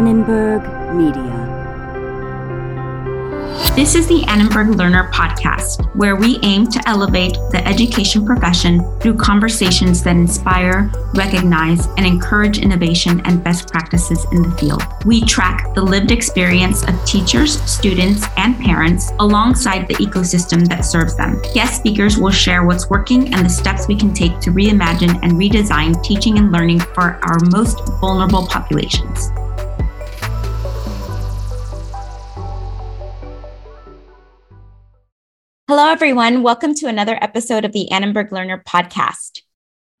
Annenberg Media. This is the Annenberg Learner Podcast, where we aim to elevate the education profession through conversations that inspire, recognize, and encourage innovation and best practices in the field. We track the lived experience of teachers, students, and parents alongside the ecosystem that serves them. Guest speakers will share what's working and the steps we can take to reimagine and redesign teaching and learning for our most vulnerable populations. Hello, everyone. Welcome to another episode of the Annenberg Learner podcast.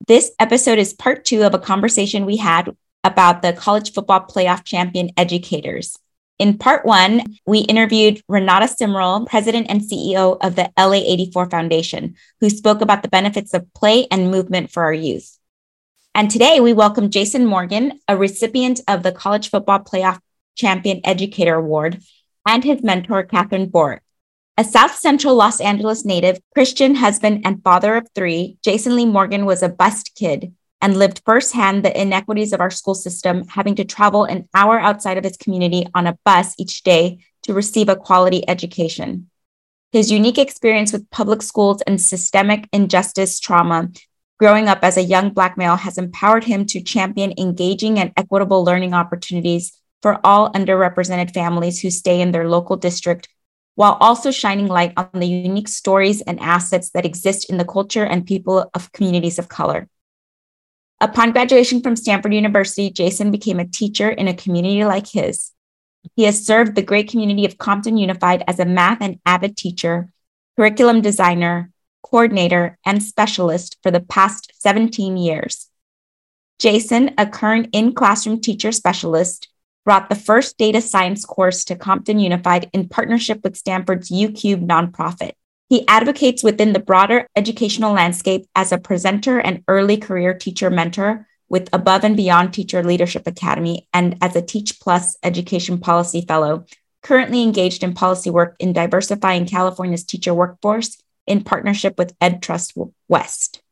This episode is part two of a conversation we had about the college football playoff champion educators. In part one, we interviewed Renata Simril, president and CEO of the LA84 Foundation, who spoke about the benefits of play and movement for our youth. And today we welcome Jason Morgan, a recipient of the College Football Playoff Champion Educator Award, and his mentor, Catherine Bort. A South Central Los Angeles native, Christian husband, and father of three, Jason Lee Morgan was a bused kid and lived firsthand the inequities of our school system, having to travel an hour outside of his community on a bus each day to receive a quality education. His unique experience with public schools and systemic injustice trauma growing up as a young Black male has empowered him to champion engaging and equitable learning opportunities for all underrepresented families who stay in their local district while also shining light on the unique stories and assets that exist in the culture and people of communities of color. Upon graduation from Stanford University, Jason became a teacher in a community like his. He has served the great community of Compton Unified as a math and AVID teacher, curriculum designer, coordinator, and specialist for the past 17 years. Jason, a current in classroom teacher specialist, brought the first data science course to Compton Unified in partnership with Stanford's YouCubed nonprofit. He advocates within the broader educational landscape as a presenter and early career teacher mentor with Above and Beyond Teacher Leadership Academy and as a Teach Plus Education Policy Fellow, currently engaged in policy work in diversifying California's teacher workforce in partnership with EdTrust West.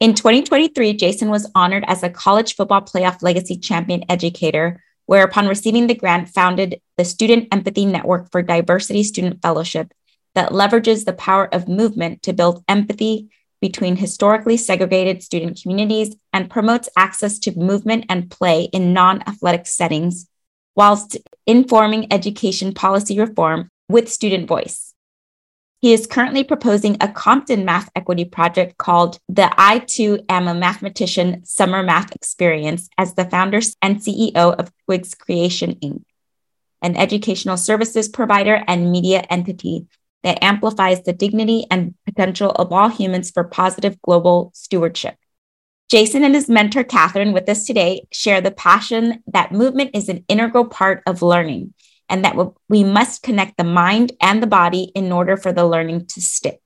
In 2023, Jason was honored as a college football playoff legacy champion educator, where upon receiving the grant, founded the Student Empathy Network for Diversity Student Fellowship that leverages the power of movement to build empathy between historically segregated student communities and promotes access to movement and play in non athletic settings, whilst informing education policy reform with student voice. He is currently proposing a Compton math equity project called the I Too Am a Mathematician Summer Math Experience as the founder and CEO of Twigs Creation Inc., an educational services provider and media entity that amplifies the dignity and potential of all humans for positive global stewardship. Jason and his mentor, Catherine, with us today, share the passion that movement is an integral part of learning and that we must connect the mind and the body in order for the learning to stick.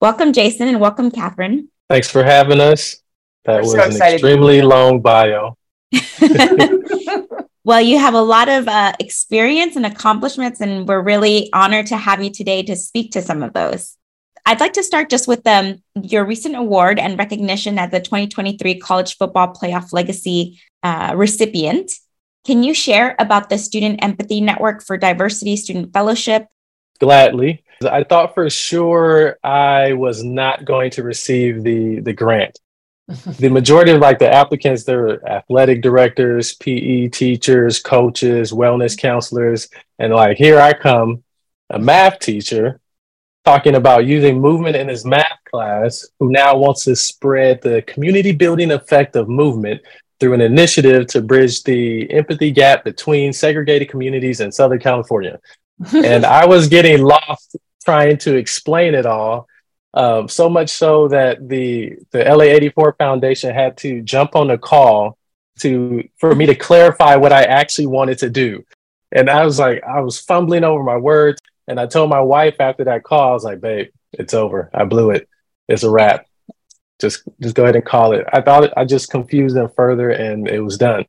Welcome, Jason, and welcome, Catherine. Thanks for having us. That We're was so an extremely long bio. well, you have a lot of uh, experience and accomplishments, and we're really honored to have you today to speak to some of those. I'd like to start just with um, your recent award and recognition as the 2023 College Football Playoff Legacy uh, recipient. Can you share about the Student Empathy Network for Diversity Student Fellowship? Gladly. I thought for sure I was not going to receive the, the grant. the majority of like the applicants, they're athletic directors, PE teachers, coaches, wellness counselors. And like here I come, a math teacher talking about using movement in his math class, who now wants to spread the community building effect of movement through an initiative to bridge the empathy gap between segregated communities in Southern California. and I was getting lost trying to explain it all. Um, so much so that the the LA84 Foundation had to jump on a call to for me to clarify what I actually wanted to do. And I was like, I was fumbling over my words. And I told my wife after that call, I was like, babe, it's over. I blew it. It's a wrap just just go ahead and call it. I thought I just confused them further and it was done.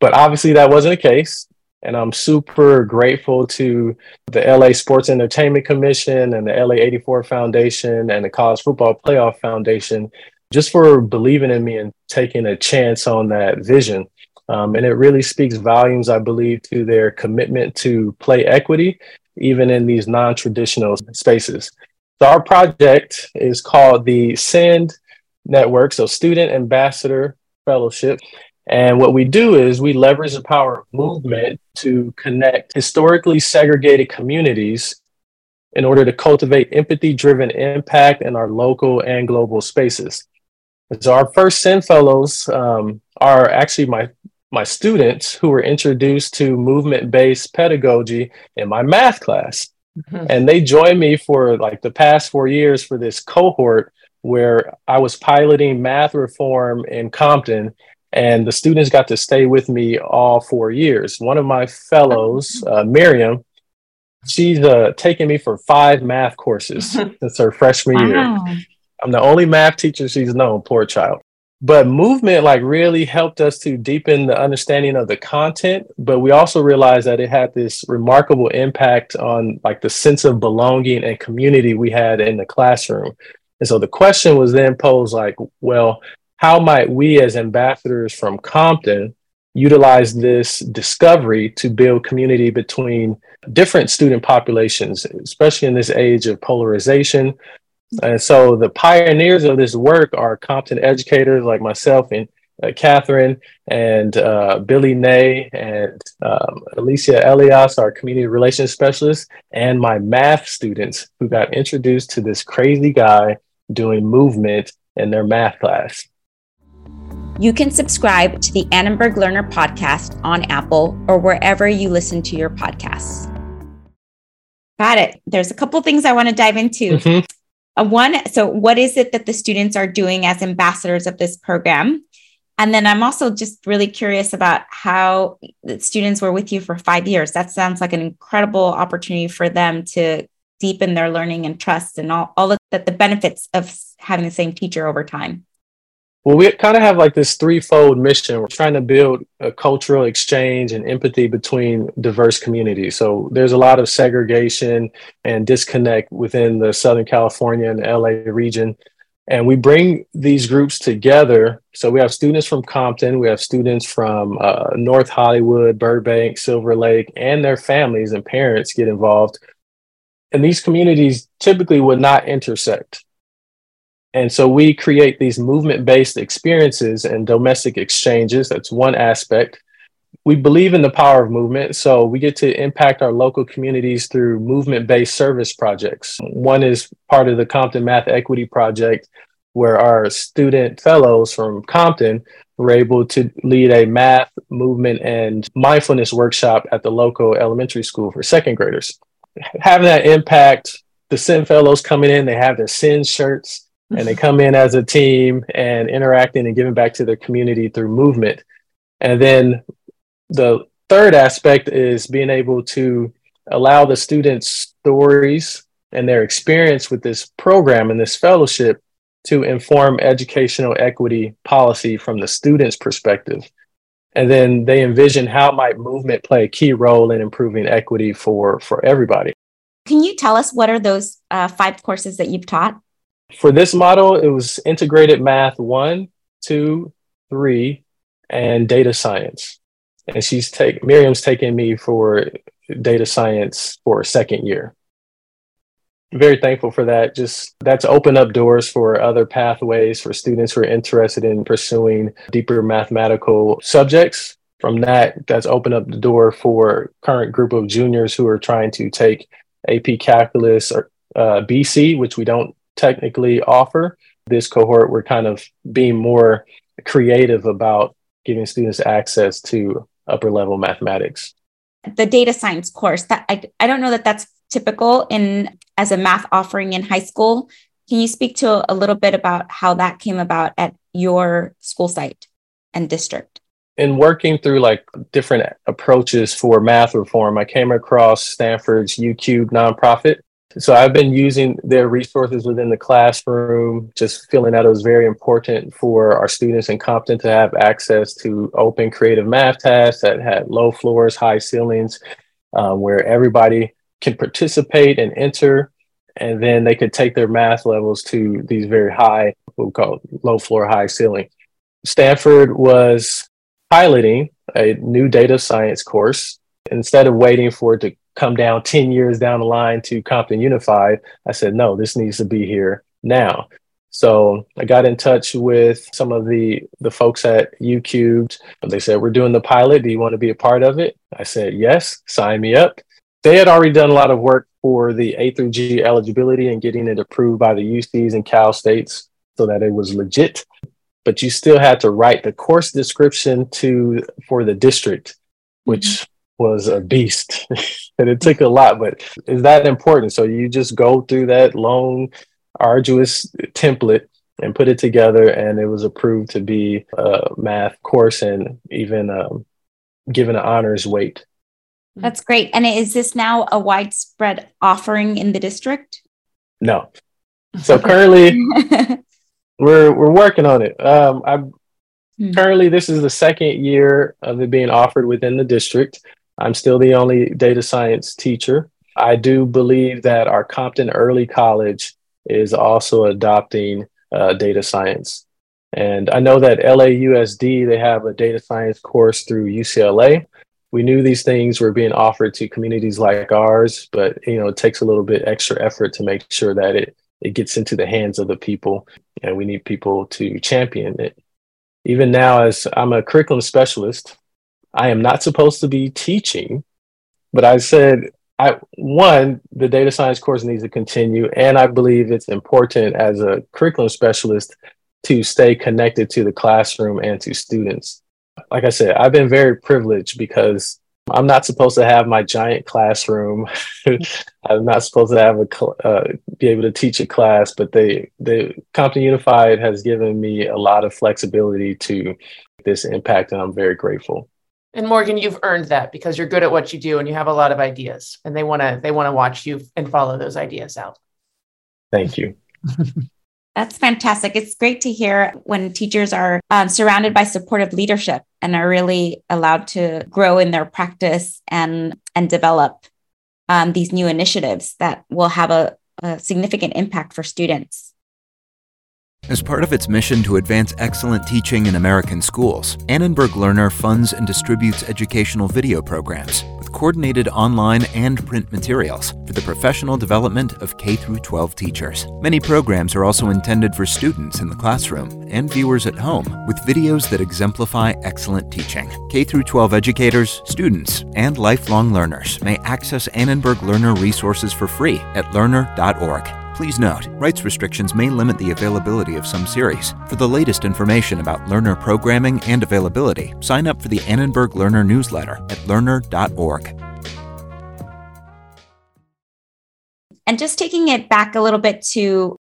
But obviously that wasn't the case. And I'm super grateful to the LA Sports Entertainment Commission and the LA 84 Foundation and the College Football Playoff Foundation just for believing in me and taking a chance on that vision. Um, and it really speaks volumes, I believe, to their commitment to play equity, even in these non traditional spaces. So, our project is called the SEND Network, so Student Ambassador Fellowship. And what we do is we leverage the power of movement to connect historically segregated communities in order to cultivate empathy driven impact in our local and global spaces. And so our first SEND fellows um, are actually my my students who were introduced to movement based pedagogy in my math class. Mm-hmm. And they joined me for like the past four years for this cohort where I was piloting math reform in Compton. And the students got to stay with me all four years. One of my fellows, uh, Miriam, she's uh, taken me for five math courses since her freshman wow. year. I'm the only math teacher she's known, poor child. But movement like really helped us to deepen the understanding of the content, but we also realized that it had this remarkable impact on like the sense of belonging and community we had in the classroom. And so the question was then posed like, well, how might we as ambassadors from Compton utilize this discovery to build community between different student populations, especially in this age of polarization, and so the pioneers of this work are Compton educators like myself and uh, Catherine and uh, Billy Nay and um, Alicia Elias, our community relations specialist, and my math students who got introduced to this crazy guy doing movement in their math class. You can subscribe to the Annenberg Learner podcast on Apple or wherever you listen to your podcasts. Got it. There's a couple things I want to dive into. Mm-hmm. Uh, one, so what is it that the students are doing as ambassadors of this program? And then I'm also just really curious about how the students were with you for five years. That sounds like an incredible opportunity for them to deepen their learning and trust and all, all of the, the benefits of having the same teacher over time. Well, we kind of have like this threefold mission. We're trying to build a cultural exchange and empathy between diverse communities. So there's a lot of segregation and disconnect within the Southern California and LA region. And we bring these groups together. So we have students from Compton, we have students from uh, North Hollywood, Burbank, Silver Lake, and their families and parents get involved. And these communities typically would not intersect. And so we create these movement based experiences and domestic exchanges. That's one aspect. We believe in the power of movement. So we get to impact our local communities through movement based service projects. One is part of the Compton Math Equity Project, where our student fellows from Compton were able to lead a math, movement, and mindfulness workshop at the local elementary school for second graders. Having that impact, the SEND fellows coming in, they have their SEND shirts and they mm-hmm. come in as a team and interacting and giving back to their community through movement. And then the third aspect is being able to allow the students' stories and their experience with this program and this fellowship to inform educational equity policy from the student's perspective. And then they envision how might movement play a key role in improving equity for, for everybody. Can you tell us what are those uh, five courses that you've taught? For this model, it was integrated math one, two, three, and data science. And she's take Miriam's taking me for data science for a second year. Very thankful for that. Just that's opened up doors for other pathways for students who are interested in pursuing deeper mathematical subjects. From that, that's opened up the door for current group of juniors who are trying to take AP Calculus or uh, BC, which we don't technically offer. This cohort, we're kind of being more creative about giving students access to upper level mathematics. The data science course that I, I don't know that that's typical in as a math offering in high school. Can you speak to a little bit about how that came about at your school site and district? in working through like different approaches for math reform, I came across Stanford's YouCubed nonprofit so I've been using their resources within the classroom, just feeling that it was very important for our students in Compton to have access to open creative math tasks that had low floors, high ceilings, um, where everybody can participate and enter. And then they could take their math levels to these very high, what we call low floor, high ceiling. Stanford was piloting a new data science course. Instead of waiting for it to come down 10 years down the line to Compton Unified, I said, no, this needs to be here now. So I got in touch with some of the the folks at YouCubed. They said, We're doing the pilot. Do you want to be a part of it? I said, Yes, sign me up. They had already done a lot of work for the A through G eligibility and getting it approved by the UCs and Cal States so that it was legit. But you still had to write the course description to for the district, which mm-hmm. was a beast. and it took a lot, but is that important? So you just go through that long arduous template and put it together and it was approved to be a math course and even um, given an honors weight that's great. And is this now a widespread offering in the district? No. So currently we're we're working on it. Um, i hmm. currently this is the second year of it being offered within the district. I'm still the only data science teacher. I do believe that our compton early college is also adopting uh, data science. And I know that LAUSD, they have a data science course through UCLA. We knew these things were being offered to communities like ours, but you know, it takes a little bit extra effort to make sure that it it gets into the hands of the people and we need people to champion it. Even now, as I'm a curriculum specialist, I am not supposed to be teaching, but I said I one the data science course needs to continue, and I believe it's important as a curriculum specialist to stay connected to the classroom and to students. Like I said, I've been very privileged because I'm not supposed to have my giant classroom. I'm not supposed to have a uh, be able to teach a class, but they the Compton Unified has given me a lot of flexibility to this impact, and I'm very grateful. And Morgan, you've earned that because you're good at what you do and you have a lot of ideas and they want to they want to watch you and follow those ideas out. Thank you. That's fantastic. It's great to hear when teachers are um, surrounded by supportive leadership and are really allowed to grow in their practice and and develop um, these new initiatives that will have a, a significant impact for students. As part of its mission to advance excellent teaching in American schools, Annenberg Learner funds and distributes educational video programs with coordinated online and print materials for the professional development of K 12 teachers. Many programs are also intended for students in the classroom and viewers at home with videos that exemplify excellent teaching. K 12 educators, students, and lifelong learners may access Annenberg Learner resources for free at learner.org. Please note, rights restrictions may limit the availability of some series. For the latest information about learner programming and availability, sign up for the Annenberg Learner newsletter at learner.org. And just taking it back a little bit to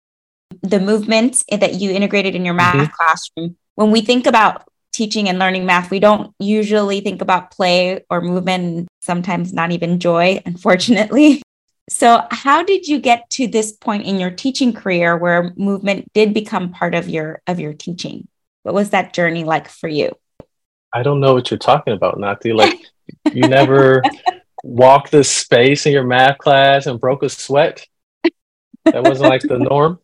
the movement that you integrated in your math mm-hmm. classroom, when we think about teaching and learning math, we don't usually think about play or movement, sometimes not even joy, unfortunately. So, how did you get to this point in your teaching career where movement did become part of your of your teaching? What was that journey like for you? I don't know what you're talking about, Nati. Like you never walked this space in your math class and broke a sweat. That wasn't like the norm.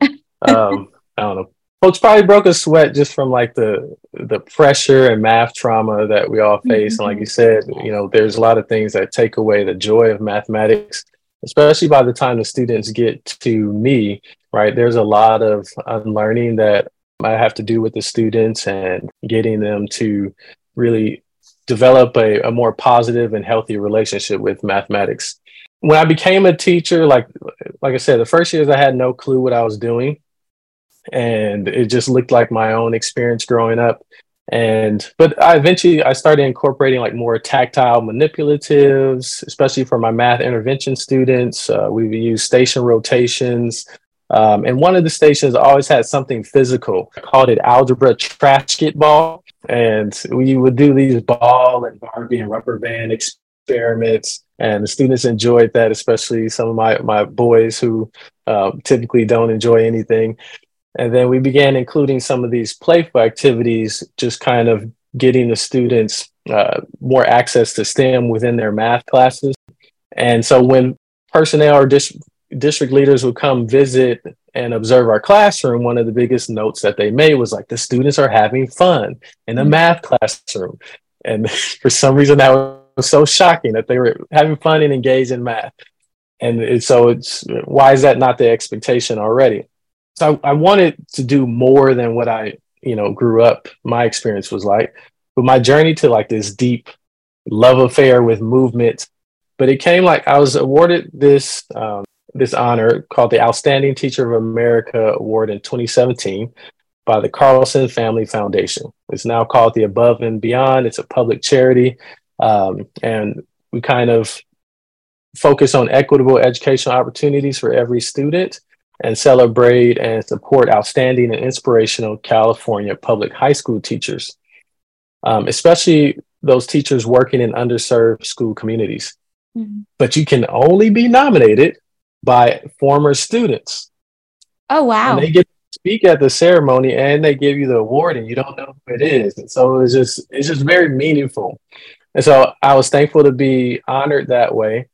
Um, I don't know. Folks probably broke a sweat just from like the the pressure and math trauma that we all face. Mm-hmm. And like mm-hmm. you said, you know, there's a lot of things that take away the joy of mathematics, especially by the time the students get to me, right? There's a lot of unlearning that I have to do with the students and getting them to really develop a, a more positive and healthy relationship with mathematics. When I became a teacher, like like I said, the first years I had no clue what I was doing and it just looked like my own experience growing up. And but i eventually i started incorporating like more tactile manipulatives especially for my math intervention students. Uh, we use station rotations. Um, and one of the stations always had something physical. I called it algebra trash ball and we would do these ball and barbie and rubber band experiments. And the students enjoyed that especially some of my my boys who uh, typically don't enjoy anything and then we began including some of these playful activities, just kind of getting the students uh, more access to STEM within their math classes. And so when personnel or dis- district leaders would come visit and observe our classroom, one of the biggest notes that they made was like, the students are having fun in the mm-hmm. math classroom. And for some reason, that was so shocking that they were having fun and engaged in math. And it, so it's why is that not the expectation already? So I, I wanted to do more than what I, you know, grew up. My experience was like, but my journey to like this deep love affair with movement. But it came like I was awarded this um, this honor called the Outstanding Teacher of America Award in 2017 by the Carlston Family Foundation. It's now called the Above and Beyond. It's a public charity. Um, and we kind of focus on equitable educational opportunities for every student and celebrate and support outstanding and inspirational California public high school teachers, um, especially those teachers working in underserved school communities. Mm-hmm. But you can only be nominated by former students. Oh, wow. And they get to speak at the ceremony and they give you the award and you don't know who it is. And so it's just, it's just very meaningful. And so I was thankful to be honored that way.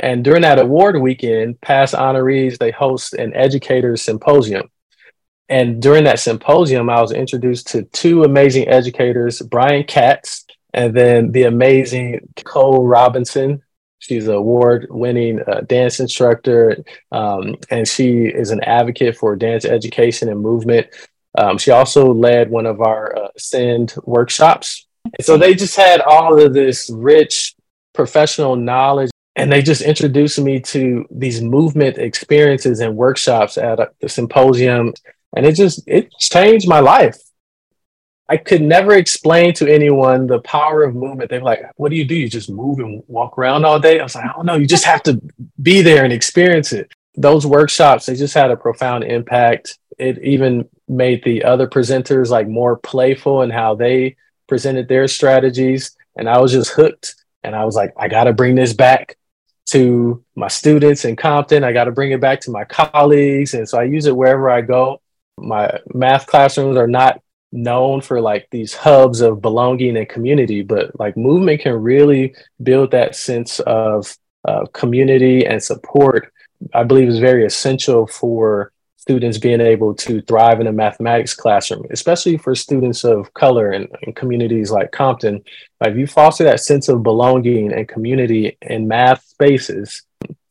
And during that award weekend, past honorees, they host an educators symposium. And during that symposium, I was introduced to two amazing educators, Brian Katz and then the amazing Cole Robinson. She's an award winning uh, dance instructor, um, and she is an advocate for dance education and movement. Um, she also led one of our uh, SEND workshops. And so they just had all of this rich professional knowledge and they just introduced me to these movement experiences and workshops at uh, the symposium. And it just it changed my life. I could never explain to anyone the power of movement. They're like what do you do? You just move and walk around all day? I was like i don't know. You just have to be there and experience it. Those workshops they just had a profound impact. It even made the other presenters like more playful in how they presented their strategies. And i was just hooked. And i was like i got to bring this back to my students in Compton. I got to bring it back to my colleagues. And so I use it wherever I go. My math classrooms are not known for like these hubs of belonging and community, but like movement can really build that sense of uh, community and support. I believe is very essential for students being able to thrive in a mathematics classroom, especially for students of color and, communities like Compton. Like if you foster that sense of belonging and community in math spaces,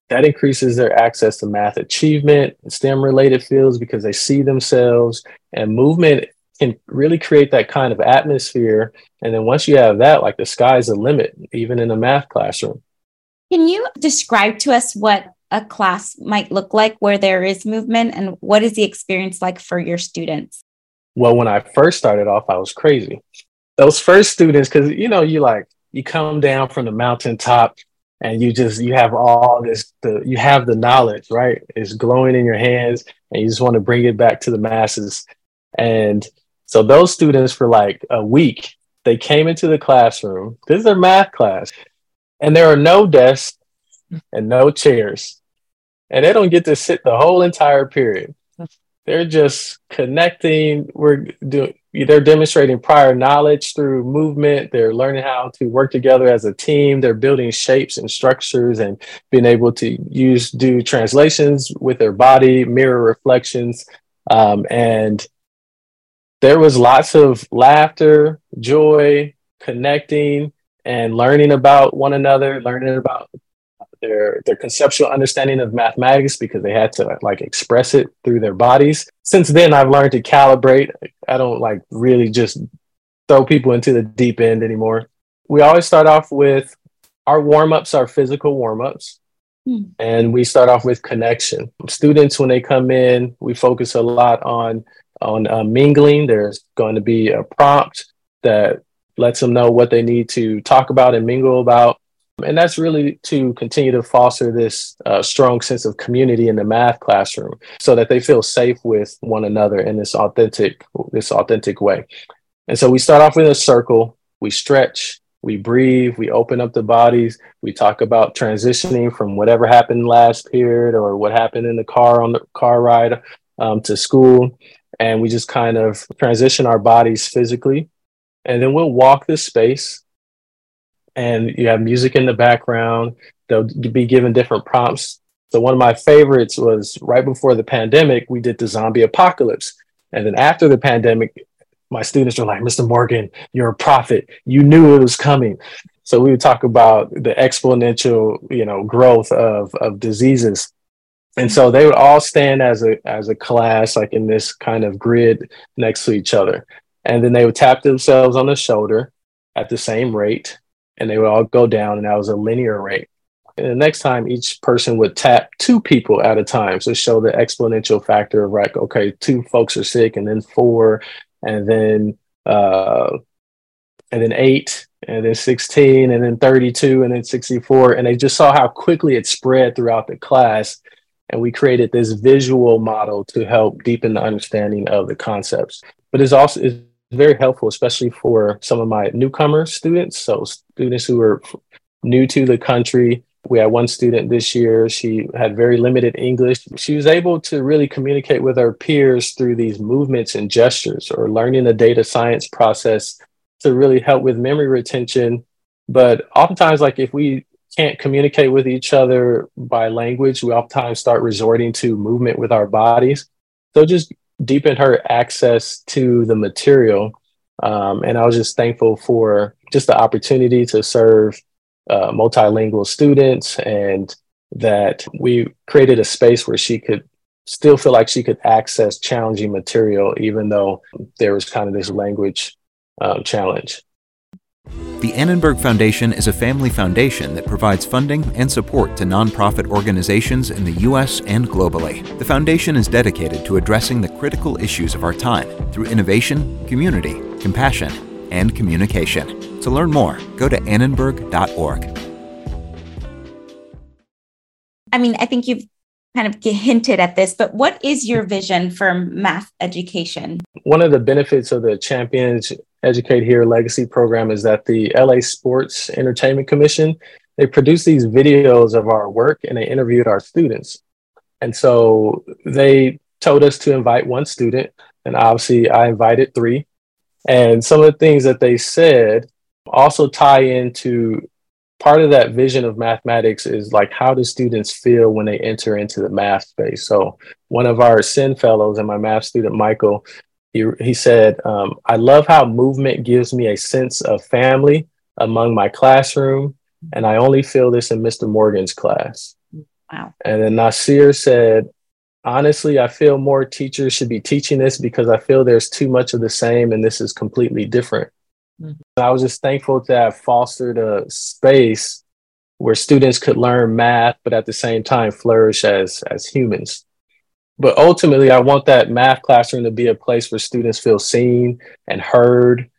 that increases their access to math achievement, STEM related fields because they see themselves and movement can really create that kind of atmosphere. And then once you have that, like the sky's the limit, even in a math classroom. Can you describe to us what a class might look like where there is movement and what is the experience like for your students? Well, when I first started off, I was crazy. Those first students, because you know, you like you come down from the mountaintop and you just you have all this the you have the knowledge, right? It's glowing in your hands and you just want to bring it back to the masses. And so those students for like a week, they came into the classroom. This is their math class. And there are no desks and no chairs and they don't get to sit the whole entire period. They're just connecting. We're doing. They're demonstrating prior knowledge through movement. They're learning how to work together as a team. They're building shapes and structures and being able to use do translations with their body, mirror reflections, um, and there was lots of laughter, joy, connecting, and learning about one another, learning about their their conceptual understanding of mathematics because they had to like express it through their bodies. Since then, I've learned to calibrate. I don't like really just throw people into the deep end anymore. We always start off with our warm ups our physical warm ups. Hmm. And we start off with connection. Students, when they come in, we focus a lot on on uh, mingling. There's going to be a prompt that lets them know what they need to talk about and mingle about. And that's really to continue to foster this uh, strong sense of community in the math classroom so that they feel safe with one another in this authentic, this authentic way. And so we start off with a circle, we stretch, we breathe, we open up the bodies, we talk about transitioning from whatever happened last period or what happened in the car on the car ride um, to school. And we just kind of transition our bodies physically. And then we'll walk this space and you have music in the background. They'll be given different prompts. So one of my favorites was right before the pandemic, we did the zombie apocalypse. And then after the pandemic, my students are like, Mr. Morgan, you're a prophet. You knew it was coming. So we would talk about the exponential, you know, growth of of diseases. And so they would all stand as a as a class, like in this kind of grid next to each other. And then they would tap themselves on the shoulder at the same rate, and they would all go down, and that was a linear rate. And the next time, each person would tap two people at a time. So show the exponential factor of like, okay, two folks are sick, and then four, and then uh, and then eight, and then 16, and then 32, and then 64. And they just saw how quickly it spread throughout the class. And we created this visual model to help deepen the understanding of the concepts. But it's also it's very helpful, especially for some of my newcomer students. So students who are new to the country. We had one student this year. She had very limited English. She was able to really communicate with her peers through these movements and gestures or learning the data science process to really help with memory retention. But oftentimes, like if we can't communicate with each other by language, we oftentimes start resorting to movement with our bodies. So just deepened her access to the material. Um, and I was just thankful for just the opportunity to serve uh, multilingual students and that we created a space where she could still feel like she could access challenging material, even though there was kind of this language um, challenge. The Annenberg Foundation is a family foundation that provides funding and support to nonprofit organizations in the U.S. and globally. The foundation is dedicated to addressing the critical issues of our time through innovation, community, compassion, and communication. To learn more, go to annenberg.org. I mean, I think you've kind of hinted at this, but what is your vision for math education? One of the benefits of the Champions Educate Here legacy program is that the LA Sports Entertainment Commission, they produced these videos of our work and they interviewed our students. And so they told us to invite one student, and obviously I invited three. And some of the things that they said also tie into part of that vision of mathematics is like how do students feel when they enter into the math space? So one of our SEND fellows and my math student michael he, he said um, i love how movement gives me a sense of family among my classroom and i only feel this in mr morgan's class. Wow. And then nasir said honestly i feel more teachers should be teaching this because i feel there's too much of the same and this is completely different Mm-hmm. I was just thankful to have fostered a space where students could learn math, but at the same time flourish as as humans. But ultimately, I want that math classroom to be a place where students feel seen and heard.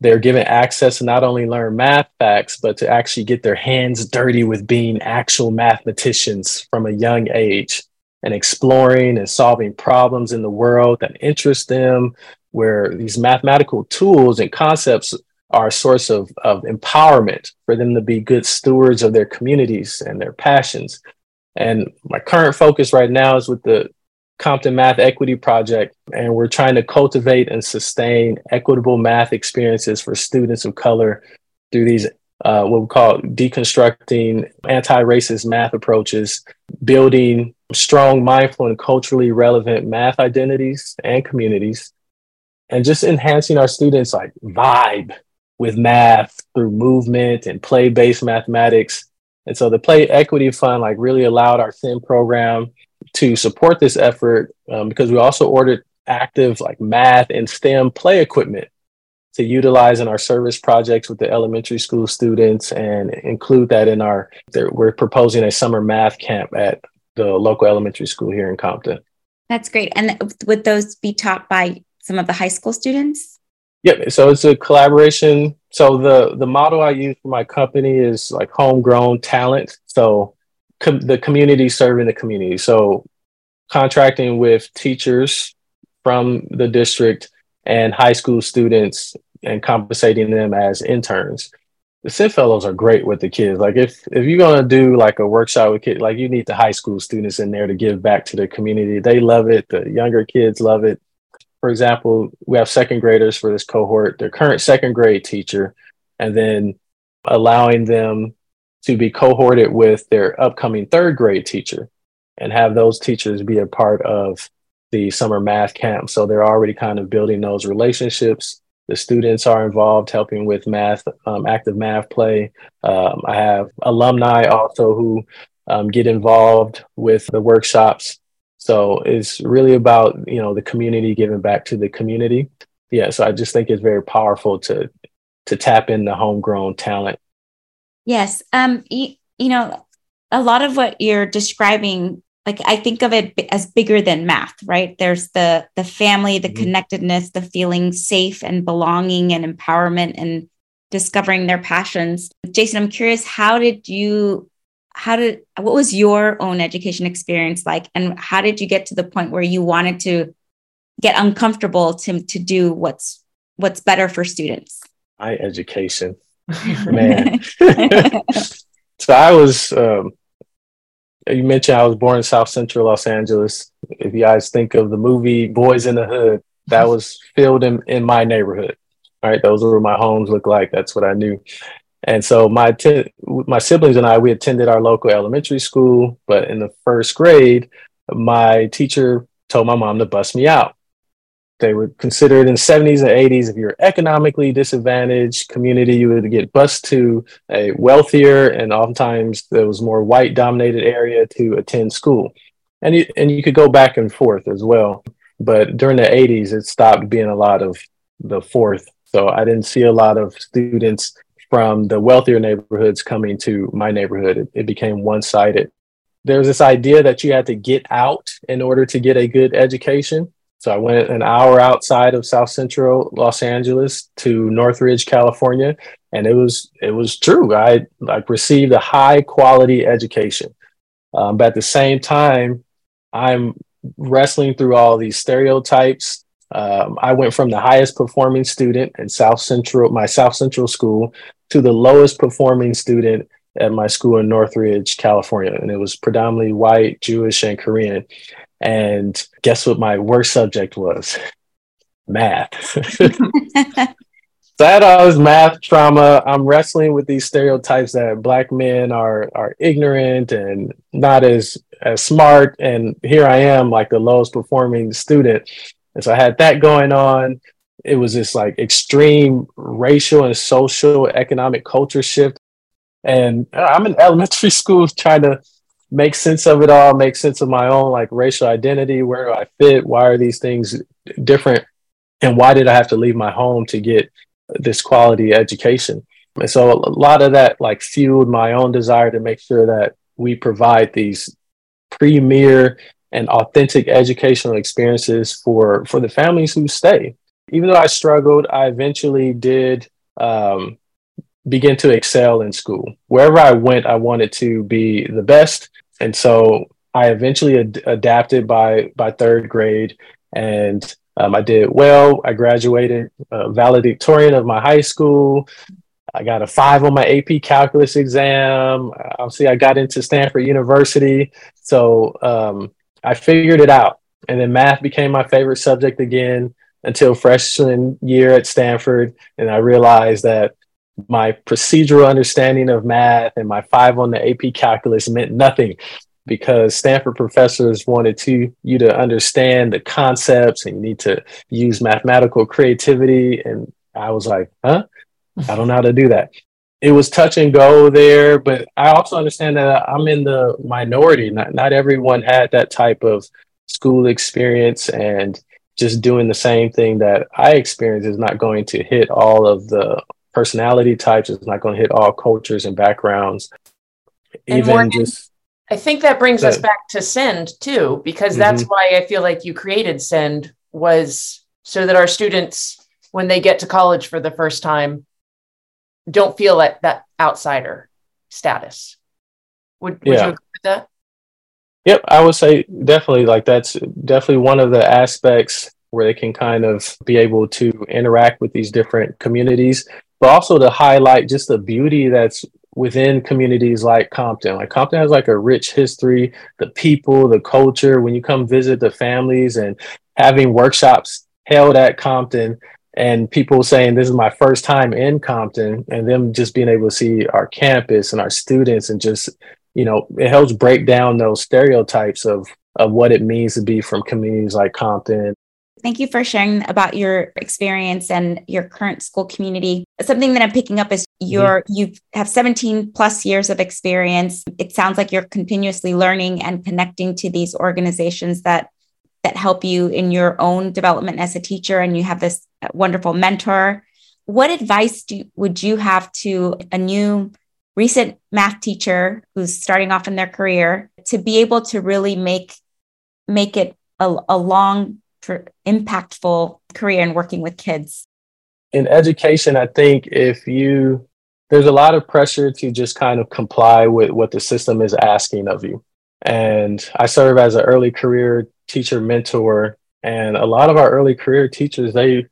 They're given access to not only learn math facts, but to actually get their hands dirty with being actual mathematicians from a young age and exploring and solving problems in the world that interest them, where these mathematical tools and concepts are a source of, of empowerment for them to be good stewards of their communities and their passions. And my current focus right now is with the Compton Math Equity Project, and we're trying to cultivate and sustain equitable math experiences for students of color through these uh, what we call deconstructing anti-racist math approaches, building strong, mindful, and culturally relevant math identities and communities, and just enhancing our students like vibe with math through movement and play-based mathematics. And so the Play Equity Fund like really allowed our SEND program to support this effort um, because we also ordered active like math and STEM play equipment to utilize in our service projects with the elementary school students and include that in our we're proposing a summer math camp at the local elementary school here in Compton. That's great. And would those be taught by some of the high school students? Yep. So it's a collaboration. So the the model I use for my company is like homegrown talent. So com- the community serving the community. So contracting with teachers from the district and high school students and compensating them as interns. The SEND fellows are great with the kids. Like if if you're gonna do like a workshop with kids, like you need the high school students in there to give back to the community. They love it. The younger kids love it for example, we have second graders for this cohort, their current second grade teacher, and then allowing them to be cohorted with their upcoming third grade teacher and have those teachers be a part of the summer math camp. So they're already kind of building those relationships. The students are involved helping with math, um, active math play. Um, I have alumni also who um, get involved with the workshops. So it's really about you know the community giving back to the community. Yeah, so I just think it's very powerful to to tap into homegrown talent. Yes, um, you, you know, a lot of what you're describing like i think of it as bigger than math right? There's the the family the mm-hmm. connectedness the feeling safe and belonging and empowerment and discovering their passions. Jason i'm curious how did you how did what was your own education experience like? And how did you get to the point where you wanted to get uncomfortable to to do what's what's better for students? My education. Man. So i was um you mentioned I was born in South Central Los Angeles. If you guys think of the movie Boyz n the Hood, that was filmed in, in my neighborhood. All right, those were my homes look like. That's what I knew. And so my t- my siblings and I we attended our local elementary school, but in the first grade, my teacher told my mom to bust me out they were considered in the 70s and 80s if you're economically disadvantaged community you would get bused to a wealthier and oftentimes there was more white dominated area to attend school. And you, and you could go back and forth as well. But during the 80s it stopped being a lot of the fourth so i didn't see a lot of students from the wealthier neighborhoods coming to my neighborhood. It, it became one-sided. There's this idea that you had to get out in order to get a good education so I went an hour outside of South Central Los Angeles to Northridge, California, and it was it was true. I like received a high quality education, um, but at the same time, I'm wrestling through all these stereotypes. Um, I went from the highest performing student in South Central, my South Central school, to the lowest performing student at my school in Northridge, California, and it was predominantly white, Jewish, and Korean. And guess what my worst subject was? Math. so I had all this math trauma. I'm wrestling with these stereotypes that black men are are ignorant and not as as smart. And here I am, like the lowest performing student. And so I had that going on. It was this like extreme racial and social economic culture shift. And I'm in elementary school trying to make sense of it all, make sense of my own like racial identity. Where do I fit? Why are these things different? And why did I have to leave my home to get this quality education? And so a lot of that like fueled my own desire to make sure that we provide these premier and authentic educational experiences for for the families who stay. Even though I struggled, I eventually did um, begin to excel in school. Wherever I went, I wanted to be the best and so I eventually ad- adapted by by third grade, and um, I did well. I graduated uh, valedictorian of my high school. I got a five on my AP calculus exam. Obviously, I got into Stanford University, so um, I figured it out. And then math became my favorite subject again until freshman year at Stanford, and I realized that my procedural understanding of math and my five on the AP calculus meant nothing because Stanford professors wanted to you to understand the concepts and you need to use mathematical creativity. And I was like, huh? I don't know how to do that. It was touch and go there, but I also understand that I'm in the minority. Not not everyone had that type of school experience and just doing the same thing that I experienced is not going to hit all of the personality types. It's not going to hit all cultures and backgrounds. And Even Morgan, just. I think that brings that, us back to Send too, because that's mm-hmm. why I feel like you created Send was so that our students, when they get to college for the first time, don't feel like that outsider status. Would, would yeah. you agree with that? Yep, I would say definitely like that's definitely one of the aspects where they can kind of be able to interact with these different communities but also to highlight just the beauty that's within communities like Compton. Like Compton has like a rich history, the people, the culture. When you come visit the families and having workshops held at Compton and people saying this is my first time in Compton and them just being able to see our campus and our students and just, you know, it helps break down those stereotypes of of what it means to be from communities like Compton. Thank you for sharing about your experience and your current school community. Something that I'm picking up is you're mm-hmm. you have 17 plus years of experience. It sounds like you're continuously learning and connecting to these organizations that that help you in your own development as a teacher and you have this wonderful mentor. What advice do, would you have to a new recent math teacher who's starting off in their career to be able to really make make it a, a long impactful career in working with kids. In education i think if you there's a lot of pressure to just kind of comply with what the system is asking of you. And i serve as an early career teacher mentor and a lot of our early career teachers they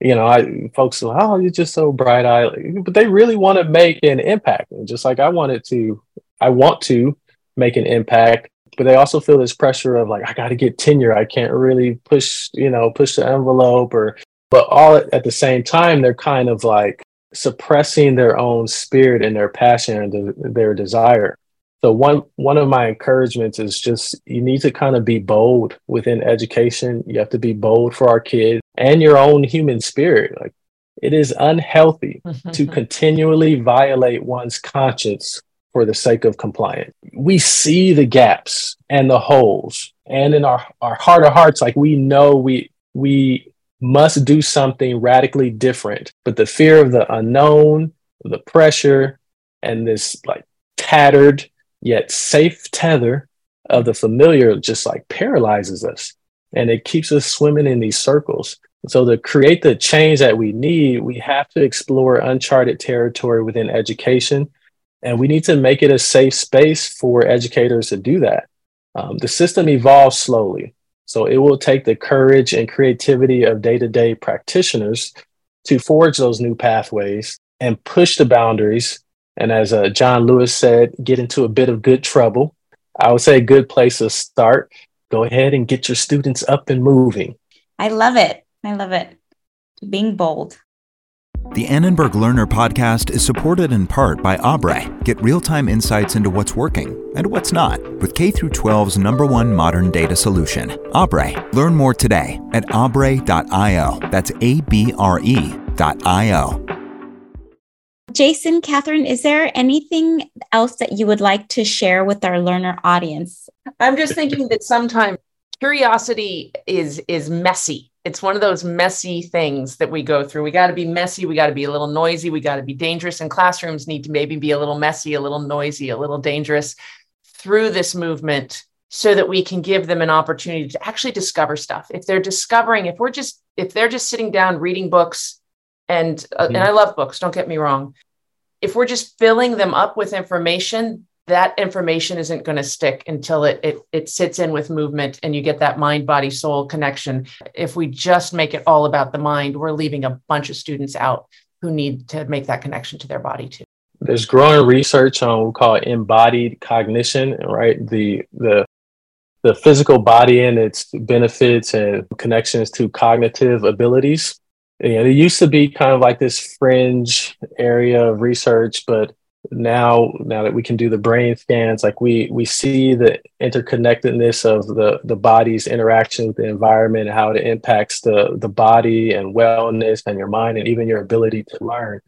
you know, I folks, oh, you're just so bright eyed, but they really want to make an impact. And just like I wanted to, I want to make an impact, but they also feel this pressure of like, I got to get tenure. I can't really push, you know, push the envelope or, but all at the same time, they're kind of like suppressing their own spirit and their passion and their desire. So one one of my encouragements is just you need to kind of be bold within education. You have to be bold for our kids and your own human spirit. Like it is unhealthy mm-hmm. to continually violate one's conscience for the sake of compliance. We see the gaps and the holes. And in our, our heart of hearts, like we know we we must do something radically different. But the fear of the unknown, the pressure, and this like tattered yet safe tether of the familiar just like paralyzes us and it keeps us swimming in these circles. So, to create the change that we need, we have to explore uncharted territory within education, and we need to make it a safe space for educators to do that. Um, the system evolves slowly, so it will take the courage and creativity of day to day practitioners to forge those new pathways and push the boundaries and as uh, John Lewis said, get into a bit of good trouble. I would say a good place to start. Go ahead and get your students up and moving. I love it. I love it. Being bold. The Annenberg Learner podcast is supported in part by Abre. Get real-time insights into what's working and what's not with K through 12's number one modern data solution. Abre. Learn more today at abre.io. That's A B R E.io. Jason, Catherine, is there anything else that you would like to share with our learner audience? I'm just thinking that sometimes curiosity is is messy. It's one of those messy things that we go through. We got to be messy. We got to be a little noisy. We got to be dangerous. And classrooms need to maybe be a little messy, a little noisy, a little dangerous through this movement so that we can give them an opportunity to actually discover stuff. If they're discovering, if we're just, if they're just sitting down reading books and uh, mm-hmm. and I love books. Don't get me wrong. If we're just filling them up with information, that information isn't going to stick until it, it it sits in with movement and you get that mind body soul connection. If we just make it all about the mind, we're leaving a bunch of students out who need to make that connection to their body too. There's growing research on what we call embodied cognition, right? The the the physical body and its benefits and connections to cognitive abilities you know, it used to be kind of like this fringe area of research, but now now that we can do the brain scans, like we we see the interconnectedness of the the body's interaction with the environment, how it impacts the the body and wellness and your mind and even your ability to learn.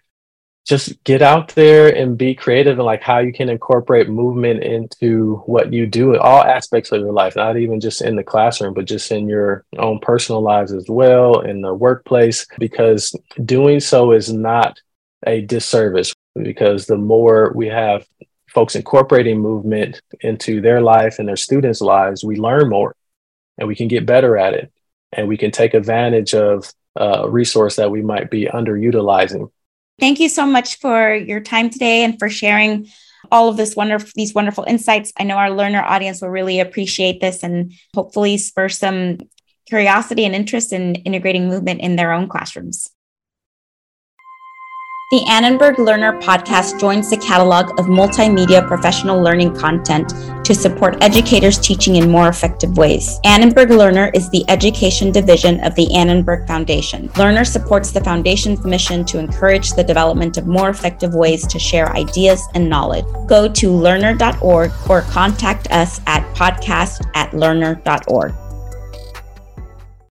Just get out there and be creative and like how you can incorporate movement into what you do in all aspects of your life not even just in the classroom but just in your own personal lives as well in the workplace because doing so is not a disservice because the more we have folks incorporating movement into their life and their students lives we learn more and we can get better at it and we can take advantage of uh, a resource that we might be underutilizing Thank you so much for your time today and for sharing all of this wonderful these wonderful insights. I know our learner audience will really appreciate this and hopefully spur some curiosity and interest in integrating movement in their own classrooms. The Annenberg Learner podcast joins the catalog of multimedia professional learning content to support educators teaching in more effective ways. Annenberg Learner is the education division of the Annenberg Foundation. Learner supports the foundation's mission to encourage the development of more effective ways to share ideas and knowledge. Go to learner.org or contact us at podcast at learner.org.